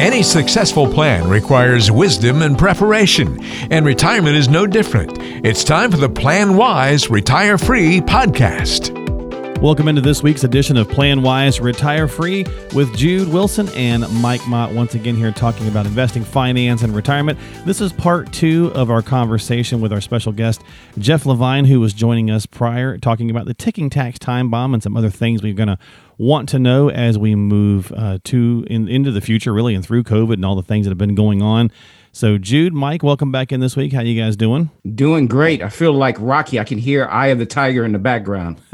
Any successful plan requires wisdom and preparation, and retirement is no different. It's time for the Plan Wise Retire Free podcast. Welcome into this week's edition of Plan Wise Retire Free with Jude Wilson and Mike Mott once again here talking about investing, finance, and retirement. This is part two of our conversation with our special guest, Jeff Levine, who was joining us prior, talking about the ticking tax time bomb and some other things we're going to want to know as we move uh, to in, into the future, really, and through COVID and all the things that have been going on. So, Jude, Mike, welcome back in this week. How you guys doing? Doing great. I feel like Rocky. I can hear "Eye of the Tiger" in the background.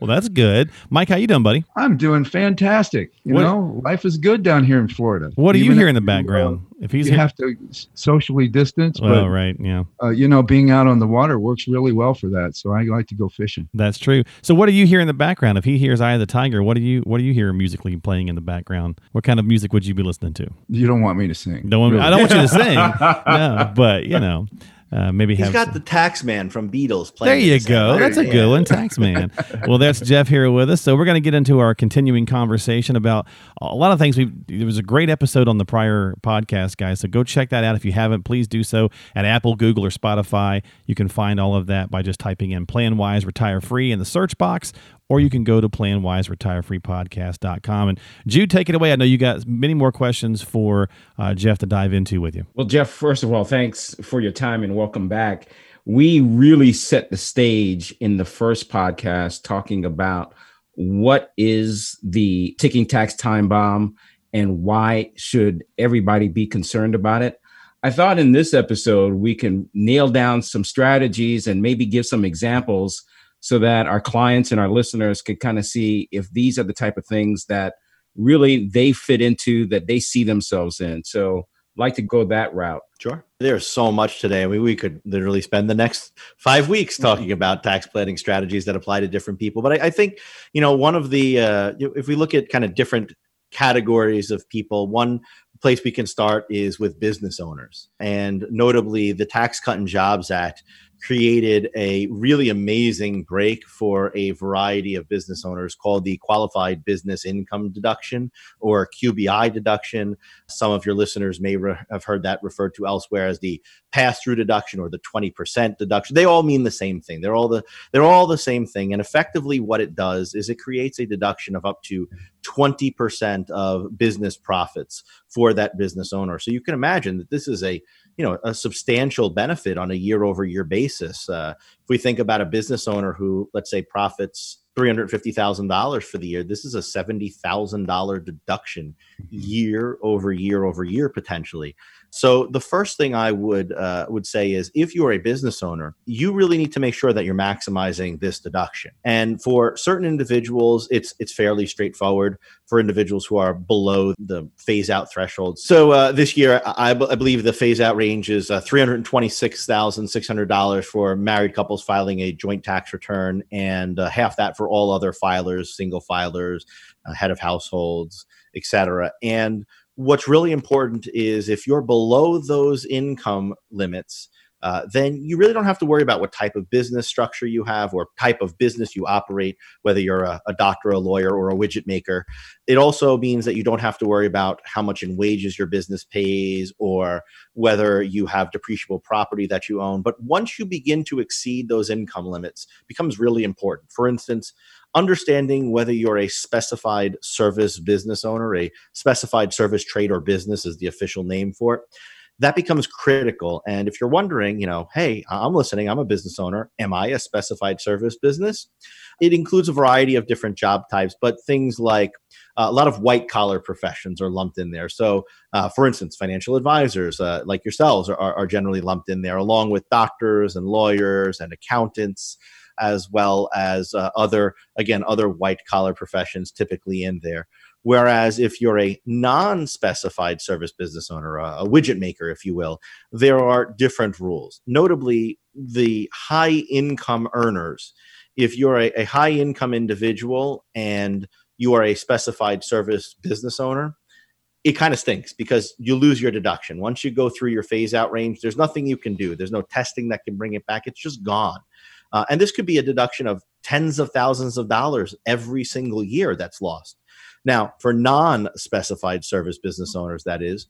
well, that's good. Mike, how you doing, buddy? I'm doing fantastic. You what, know, life is good down here in Florida. What do you hear in the uh, background? If he's you here? have to socially distance. Well, but, right, yeah. Uh, you know, being out on the water works really well for that. So I like to go fishing. That's true. So, what do you hear in the background? If he hears "Eye of the Tiger," what do you what do you hear musically playing in the background? What kind of music would you be listening to? You don't want me to sing. Don't want, really. I don't want you to sing. no, but you know. Uh, maybe he's got some. the Taxman from Beatles. Playing. There you go. That's a good one, Taxman. well, that's Jeff here with us. So we're going to get into our continuing conversation about a lot of things. We there was a great episode on the prior podcast, guys. So go check that out if you haven't. Please do so at Apple, Google, or Spotify. You can find all of that by just typing in "Plan Wise Retire Free" in the search box, or you can go to planwiseretirefreepodcast.com. And Jude, take it away. I know you got many more questions for uh, Jeff to dive into with you. Well, Jeff, first of all, thanks for your time and welcome back. We really set the stage in the first podcast talking about what is the ticking tax time bomb and why should everybody be concerned about it. I thought in this episode we can nail down some strategies and maybe give some examples so that our clients and our listeners can kind of see if these are the type of things that really they fit into that they see themselves in. So like to go that route. Sure. There's so much today. I mean, we could literally spend the next five weeks talking about tax planning strategies that apply to different people. But I, I think, you know, one of the, uh, if we look at kind of different categories of people, one place we can start is with business owners. And notably, the Tax Cut and Jobs Act created a really amazing break for a variety of business owners called the Qualified Business Income Deduction or QBI deduction. Some of your listeners may re- have heard that referred to elsewhere as the pass-through deduction or the 20% deduction. They all mean the same thing. They're all the they're all the same thing and effectively what it does is it creates a deduction of up to 20% of business profits for that business owner. So you can imagine that this is a you know a substantial benefit on a year over year basis. Uh, if we think about a business owner who, let's say, profits three hundred fifty thousand dollars for the year, this is a seventy thousand dollar deduction mm-hmm. year over year over year potentially. So the first thing I would uh, would say is if you are a business owner, you really need to make sure that you're maximizing this deduction. And for certain individuals, it's it's fairly straightforward. For individuals who are below the phase out threshold, so uh, this year I, believe the phase out range is uh, three hundred twenty six thousand six hundred dollars for married couples filing a joint tax return, and uh, half that for all other filers, single filers, uh, head of households, etc. And what's really important is if you're below those income limits, uh, then you really don't have to worry about what type of business structure you have or type of business you operate, whether you're a, a, doctor, a lawyer, or a widget maker. It also means that you don't have to worry about how much in wages your business pays or whether you have depreciable property that you own. But once you begin to exceed those income limits, becomes really important. For instance, understanding whether you're a specified service business owner, a specified service trade or business is the official name for it. That becomes critical. And if you're wondering, you know, hey, I'm listening, I'm a business owner. Am I a specified service business? It includes a variety of different job types, but things like uh, a lot of white collar professions are lumped in there. So, uh, for instance, financial advisors uh, like yourselves are, are, generally lumped in there, along with doctors and lawyers and accountants as well as uh, other, again, other white collar professions typically in there. Whereas if you're a non specified service business owner, a, a widget maker, if you will, there are different rules. Notably, the high income earners, if you're a, a high income individual and you are a specified service business owner, it kind of stinks because you lose your deduction. Once you go through your phase out range, there's nothing you can do. There's no testing that can bring it back. It's just gone. Uh, and this could be a deduction of tens of thousands of dollars every single year that's lost. Now, for non specified service business owners, that is,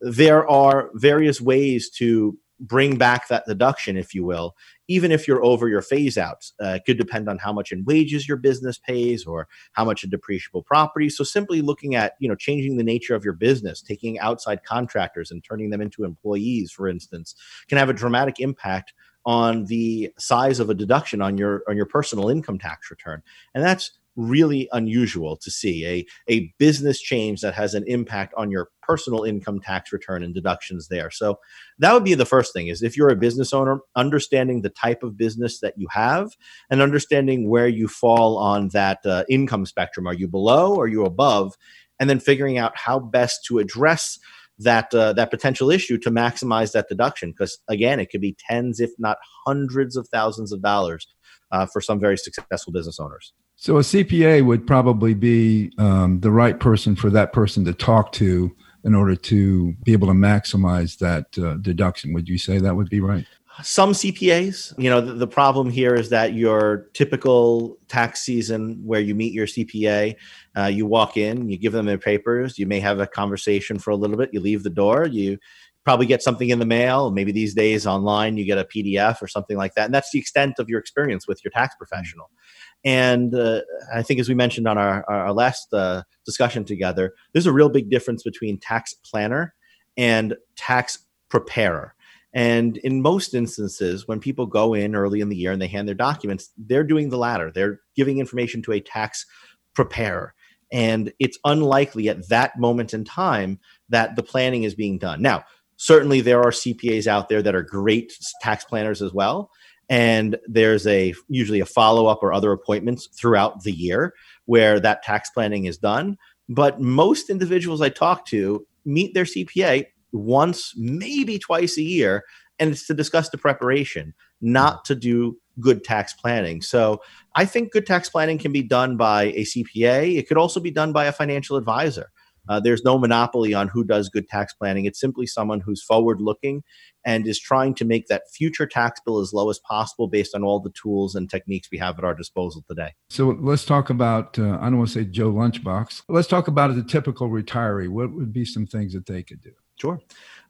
there are various ways to bring back that deduction, if you will, even if you're over your phase outs. Uh, it could depend on how much in wages your business pays or how much in depreciable property. So simply looking at, you know, changing the nature of your business, taking outside contractors and turning them into employees, for instance, can have a dramatic impact on the size of a deduction on your on your personal income tax return. And that's really unusual to see a, a business change that has an impact on your personal income tax return and deductions there. So that would be the first thing is if you're a business owner understanding the type of business that you have and understanding where you fall on that uh, income spectrum. Are you below? Are you above? And then figuring out how best to address that uh, that potential issue to maximize that deduction because again it could be tens if not hundreds of thousands of dollars uh, for some very successful business owners so a CPA would probably be um, the right person for that person to talk to in order to be able to maximize that uh, deduction. Would you say that would be right? Some CPAs, you know, the, the, problem here is that your typical tax season where you meet your CPA, uh, you walk in, you give them their papers, you may have a conversation for a little bit, you leave the door, you probably get something in the mail. Maybe these days online, you get a PDF or something like that. And that's the extent of your experience with your tax professional. And uh, I think, as we mentioned on our, our last uh, discussion together, there's a real big difference between tax planner and tax preparer. And in most instances, when people go in early in the year and they hand their documents, they're doing the latter. They're giving information to a tax preparer. And it's unlikely at that moment in time that the planning is being done. Now, certainly there are CPAs out there that are great tax planners as well and there's a usually a follow-up or other appointments throughout the year where that tax planning is done but most individuals i talk to meet their cpa once maybe twice a year and it's to discuss the preparation not to do good tax planning so i think good tax planning can be done by a cpa it could also be done by a financial advisor uh, there's no monopoly on who does good tax planning. It's simply someone who's forward looking and is trying to make that future tax bill as low as possible based on all the tools and techniques we have at our disposal today. So let's talk about, uh, I don't want to say Joe Lunchbox. Let's talk about the typical retiree. What would be some things that they could do? Sure.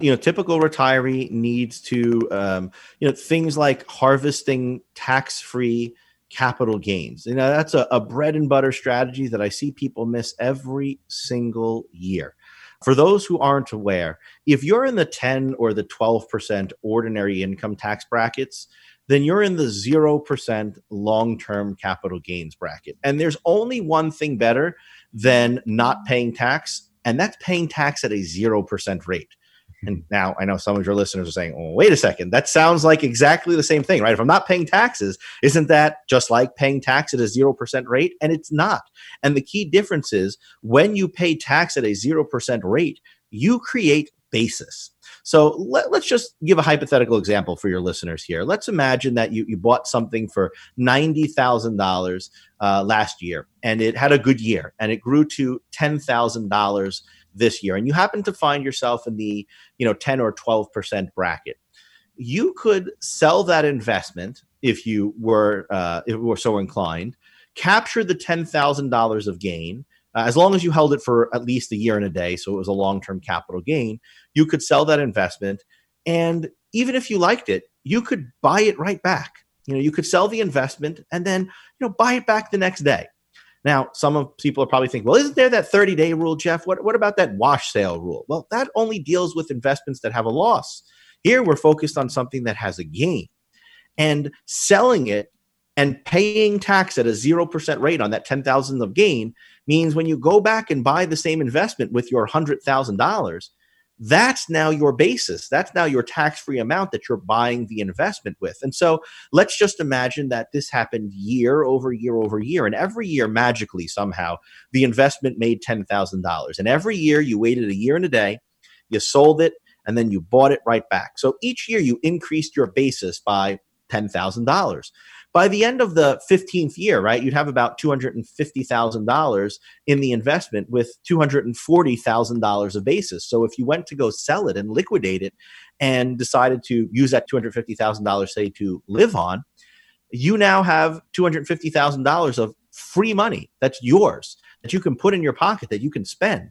You know, typical retiree needs to, um, you know, things like harvesting tax free capital gains. You know, that's a, a bread and butter strategy that I see people miss every single year. For those who aren't aware, if you're in the 10 or the 12% ordinary income tax brackets, then you're in the 0% long term capital gains bracket. And there's only one thing better than not paying tax, and that's paying tax at a 0% rate. Hmm. And now I know some of your listeners are saying, oh, wait a second, that sounds like exactly the same thing, right? If I'm not paying taxes, isn't that just like paying tax at a 0% rate? And it's not. And the key difference is when you pay tax at a 0% rate, you create basis. So let, us just give a hypothetical example for your listeners here. Let's imagine that you, you bought something for $90,000 uh, last year and it had a good year and it grew to $10,000 this year and you happen to find yourself in the you know 10 or 12% bracket you could sell that investment if you were uh, if you were so inclined capture the $10000 of gain uh, as long as you held it for at least a year and a day so it was a long-term capital gain you could sell that investment and even if you liked it you could buy it right back you know you could sell the investment and then you know buy it back the next day now, some of people are probably thinking, well, isn't there that 30 day rule, Jeff? What, what about that wash sale rule? Well, that only deals with investments that have a loss. Here, we're focused on something that has a gain. And selling it and paying tax at a 0% rate on that 10,000 of gain means when you go back and buy the same investment with your $100,000, that's now your basis. That's now your tax free amount that you're buying the investment with. And so let's just imagine that this happened year over year over year. And every year, magically, somehow, the investment made $10,000. And every year, you waited a year and a day, you sold it, and then you bought it right back. So each year, you increased your basis by $10,000 by the end of the 15th year, right, you'd have about $250,000 in the investment with $240,000 of basis. So if you went to go sell it and liquidate it and decided to use that $250,000, say, to live on, you now have $250,000 of free money that's yours that you can put in your pocket that you can spend.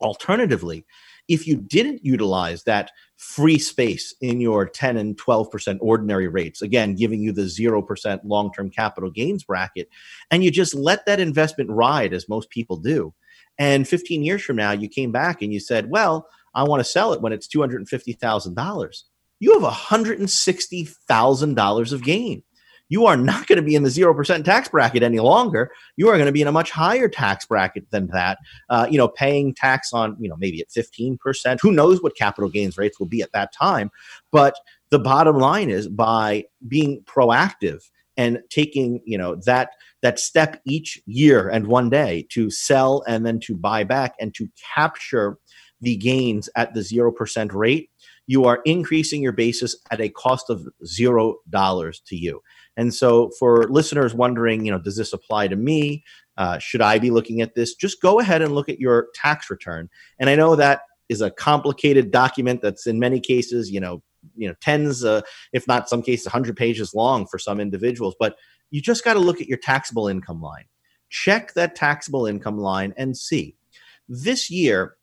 Alternatively, if you didn't utilize that free space in your 10 and 12% ordinary rates, again, giving you the 0% long term capital gains bracket, and you just let that investment ride as most people do. And 15 years from now, you came back and you said, well, I want to sell it when it's $250,000. You have $160,000 of gain you are not going to be in the 0% tax bracket any longer. You are going to be in a much higher tax bracket than that, uh, you know, paying tax on, you know, maybe at 15%. Who knows what capital gains rates will be at that time. But the bottom line is by being proactive and taking, you know, that that step each year and one day to sell and then to buy back and to capture the gains at the 0% rate, you are increasing your basis at a cost of zero dollars to you. And so, for listeners wondering, you know, does this apply to me? Uh, should I be looking at this? Just go ahead and look at your tax return. And I know that is a complicated document that's in many cases, you know, you know, tens, uh, if not some cases, 100 pages long for some individuals. But you just got to look at your taxable income line. Check that taxable income line and see. This year,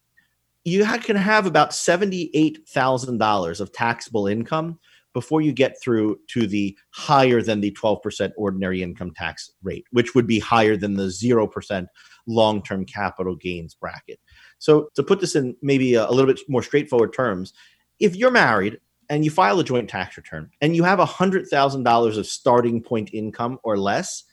you can have about $78,000 of taxable income before you get through to the higher than the 12% ordinary income tax rate, which would be higher than the 0% long term capital gains bracket. So, to put this in maybe a, little bit more straightforward terms, if you're married and you file a joint tax return and you have $100,000 of starting point income or less,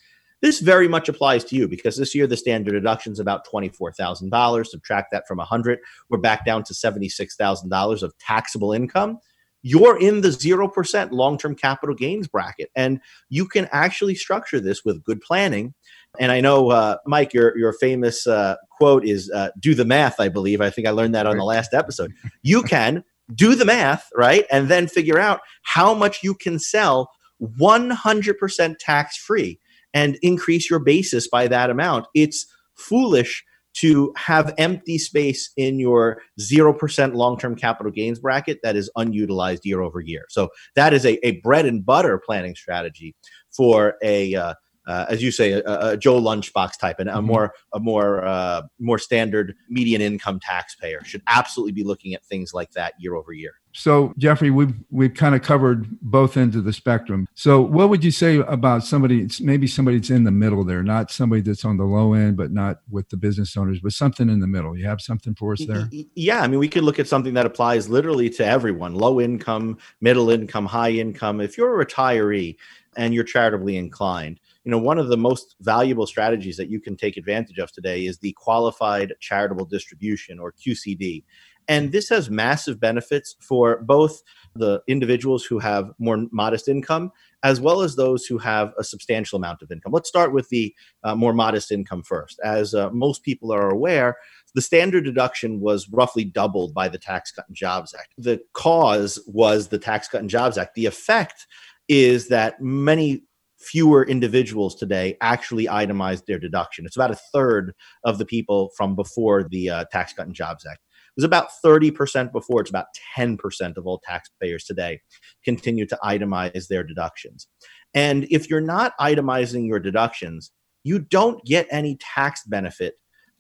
this very much applies to you because this year the standard deduction is about $24,000. Subtract that from 100, we're back down to $76,000 of taxable income you're in the 0% long term capital gains bracket. And you can actually structure this with good planning. And I know, uh, Mike, your, your famous uh, quote is uh, do the math, I believe. I think I learned that on the last episode. You can do the math, right? And then figure out how much you can sell 100% tax free and increase your basis by that amount. It's foolish to have empty space in your 0% long term capital gains bracket that is unutilized year over year. So that is a, a bread and butter planning strategy for a uh, uh, as you say, a, a, Joe lunchbox type, and a mm-hmm. more a more uh, more standard median income taxpayer should absolutely be looking at things like that year over year. So, Jeffrey, we've we've kind of covered both ends of the spectrum. So, what would you say about somebody? Maybe somebody that's in the middle there, not somebody that's on the low end, but not with the business owners, but something in the middle. You have something for us there? Yeah, I mean, we could look at something that applies literally to everyone: low income, middle income, high income. If you're a retiree and you're charitably inclined, you know one of the most valuable strategies that you can take advantage of today is the qualified charitable distribution or qcd and this has massive benefits for both the individuals who have more modest income as well as those who have a substantial amount of income. Let's start with the uh, more modest income first. As uh, most people are aware, the standard deduction was roughly doubled by the Tax Cut and Jobs Act. The cause was the Tax Cut and Jobs Act. The effect is that many fewer individuals today actually itemize their deduction. It's about a third of the people from before the uh, Tax Cut and Jobs Act. It was about 30% before. It's about 10% of all taxpayers today continue to itemize their deductions. And if you're not itemizing your deductions, you don't get any tax benefit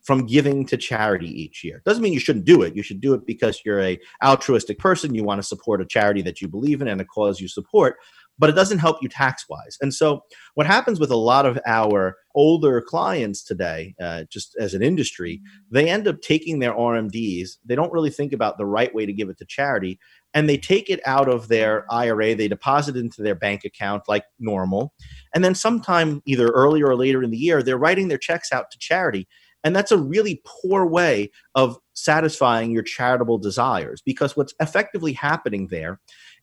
from giving to charity each year. Doesn't mean you shouldn't do it. You should do it because you're a altruistic person. You want to support a charity that you believe in and a cause you support but it doesn't help you tax wise. And so, what happens with a lot of our older clients today, uh, just as an industry, they end up taking their RMDs. They don't really think about the right way to give it to charity, and they take it out of their IRA. They deposit it into their bank account like normal, and then sometime either earlier or later in the year, they're writing their checks out to charity. And that's a really poor way of satisfying your charitable desires because what's effectively happening there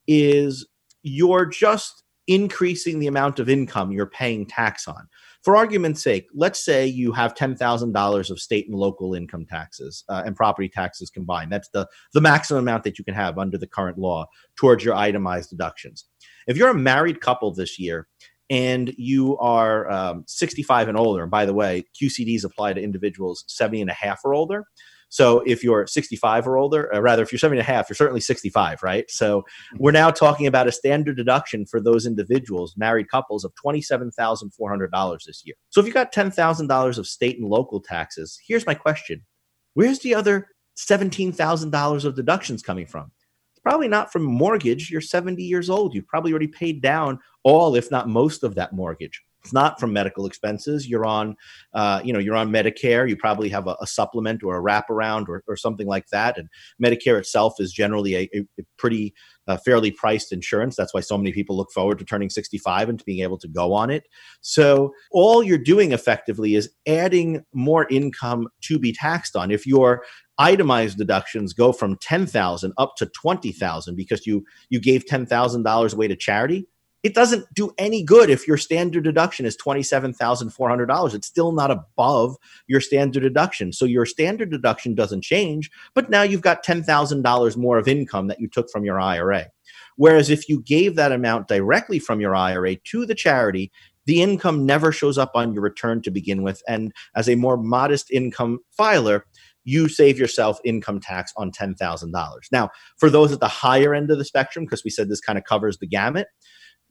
is you're just increasing the amount of income you're paying tax on. For argument's sake, let's say you have $10,000 of state and local income taxes uh, and property taxes combined. That's the, the maximum amount that you can have under the current law towards your itemized deductions. If you're a married couple this year and you are um, 65 and older, and by the way, QCDs apply to individuals 70 and a half or older. So if you're 65 or older, uh, rather, if you're 70 and a half, you're certainly 65, right? So we're now talking about a standard deduction for those individuals, married couples, of $27,400 this year. So if you got $10,000 of state and local taxes, here's my question Where's the other $17,000 of deductions coming from? It's probably not from mortgage. You're 70 years old. You've probably already paid down all, if not most, of that mortgage. It's not from medical expenses. You're on, uh, you know, you're on Medicare. You probably have a, a supplement or a wraparound or, or, something like that. And Medicare itself is generally a, a pretty uh, fairly priced insurance. That's why so many people look forward to turning 65 and to being able to go on it. So all you're doing effectively is adding more income to be taxed on. If your itemized deductions go from 10,000 up to 20,000 because you you gave $10,000 away to charity, it doesn't do any good if your standard deduction is $27,400. It's still not above your standard deduction. So your standard deduction doesn't change, but now you've got $10,000 more of income that you took from your IRA. Whereas if you gave that amount directly from your IRA to the charity, the income never shows up on your return to begin with. And as a more modest income filer, you save yourself income tax on $10,000. Now, for those at the higher end of the spectrum, because we said this kind of covers the gamut,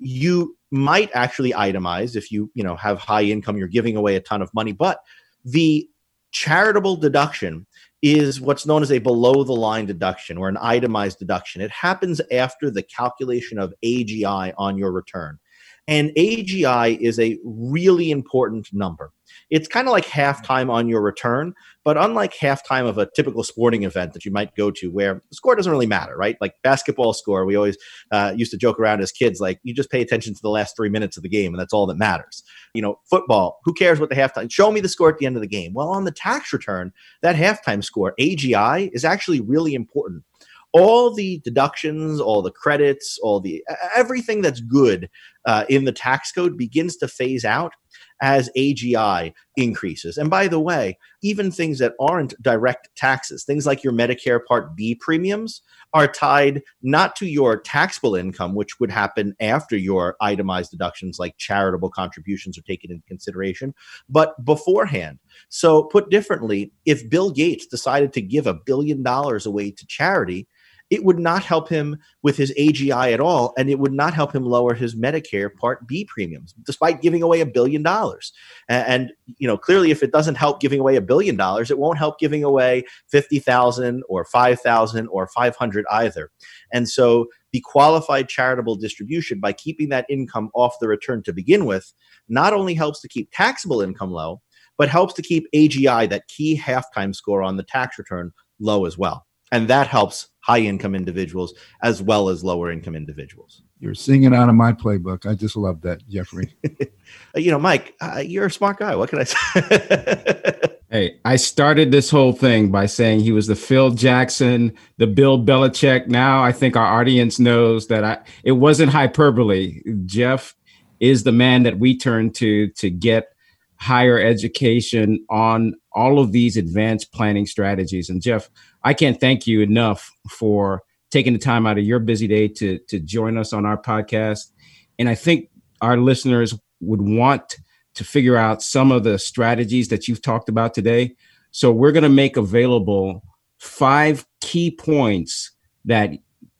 you might actually itemize if you you know have high income you're giving away a ton of money but the charitable deduction is what's known as a below the line deduction or an itemized deduction. It happens after the calculation of agi on your return. And agi is a really important number it's kind of like halftime on your return, but unlike halftime of a typical sporting event that you might go to where the score doesn't really matter, right? Like basketball score, we always uh, used to joke around as kids, like you just pay attention to the last three minutes of the game, and that's all that matters. You know, football, who cares what the halftime? Show me the score at the end of the game. Well, on the tax return, that halftime score, AGI, is actually really important all the deductions, all the credits, all the everything that's good uh, in the tax code begins to phase out as AGI increases. And by the way, even things that aren't direct taxes, things like your Medicare Part B premiums, are tied not to your taxable income, which would happen after your itemized deductions like charitable contributions are taken into consideration, but beforehand. So, put differently, if Bill Gates decided to give a billion dollars away to charity, it would not help him with his AGI at all, and it would not help him lower his Medicare Part B premiums, despite giving away a billion dollars. And, you know, clearly, if it doesn't help giving away a billion dollars, it won't help giving away fifty thousand or five thousand or five hundred either. And so, the qualified charitable distribution, by keeping that income off the return to begin with, not only helps to keep taxable income low, but helps to keep AGI, that key halftime score on the tax return, low as well. And that helps high income individuals as well as lower income individuals. You're singing out of my playbook. I just love that, Jeffrey. you know, Mike, uh, you're a smart guy. What can I say? hey, I started this whole thing by saying he was the Phil Jackson, the Bill Belichick. Now I think our audience knows that I it wasn't hyperbole. Jeff is the man that we turn to to get higher education on all of these advanced planning strategies. And Jeff, I can't thank you enough for taking the time out of your busy day to to join us on our podcast. And I think our listeners would want to figure out some of the strategies that you've talked about today. So we're going to make available five key points that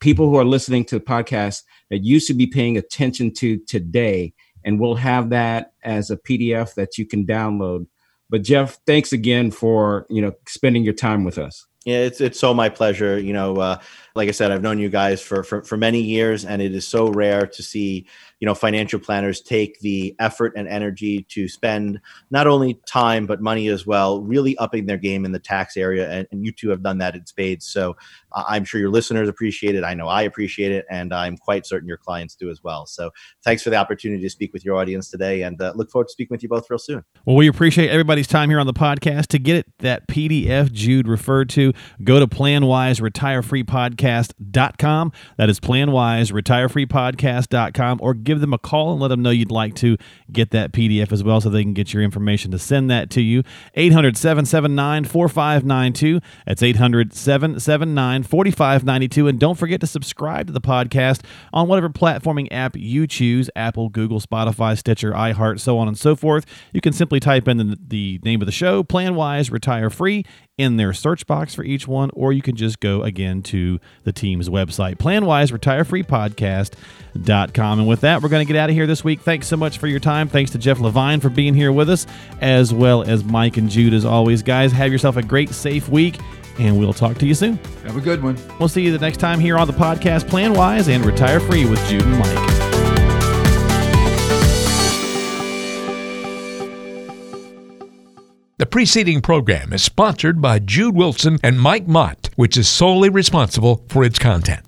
people who are listening to the podcast that you should be paying attention to today and we'll have that as a PDF that you can download. But Jeff, thanks again for you know spending your time with us. Yeah, it's it's so my pleasure. You know, uh, like I said, I've known you guys for, for for many years, and it is so rare to see you know financial planners take the effort and energy to spend not only time but money as well really upping their game in the tax area and, and you two have done that in spades. So uh, i'm sure your listeners appreciate it. I know i appreciate it and i'm quite certain your clients do as well. So thanks for the opportunity to speak with your audience today and uh, look forward to speaking with you both real soon. Well we appreciate everybody's time here on the podcast. To get it that pdf jude referred to go to planwiseretirefreepodcast.com that is planwiseretirefreepodcast.com or give them a call and let them know you'd like to get that PDF as well so they can get your information to send that to you. 800 779 4592. That's 800 779 4592. And don't forget to subscribe to the podcast on whatever platforming app you choose Apple, Google, Spotify, Stitcher, iHeart, so on and so forth. You can simply type in the, the name of the show, Planwise Retire Free, in their search box for each one, or you can just go again to the team's website, PlanWise Retire Free Podcast.com. And with that, we're going to get out of here this week. Thanks so much for your time. Thanks to Jeff Levine for being here with us, as well as Mike and Jude, as always. Guys, have yourself a great, safe week, and we'll talk to you soon. Have a good one. We'll see you the next time here on the podcast, Plan Wise and Retire Free with Jude and Mike. The preceding program is sponsored by Jude Wilson and Mike Mott, which is solely responsible for its content.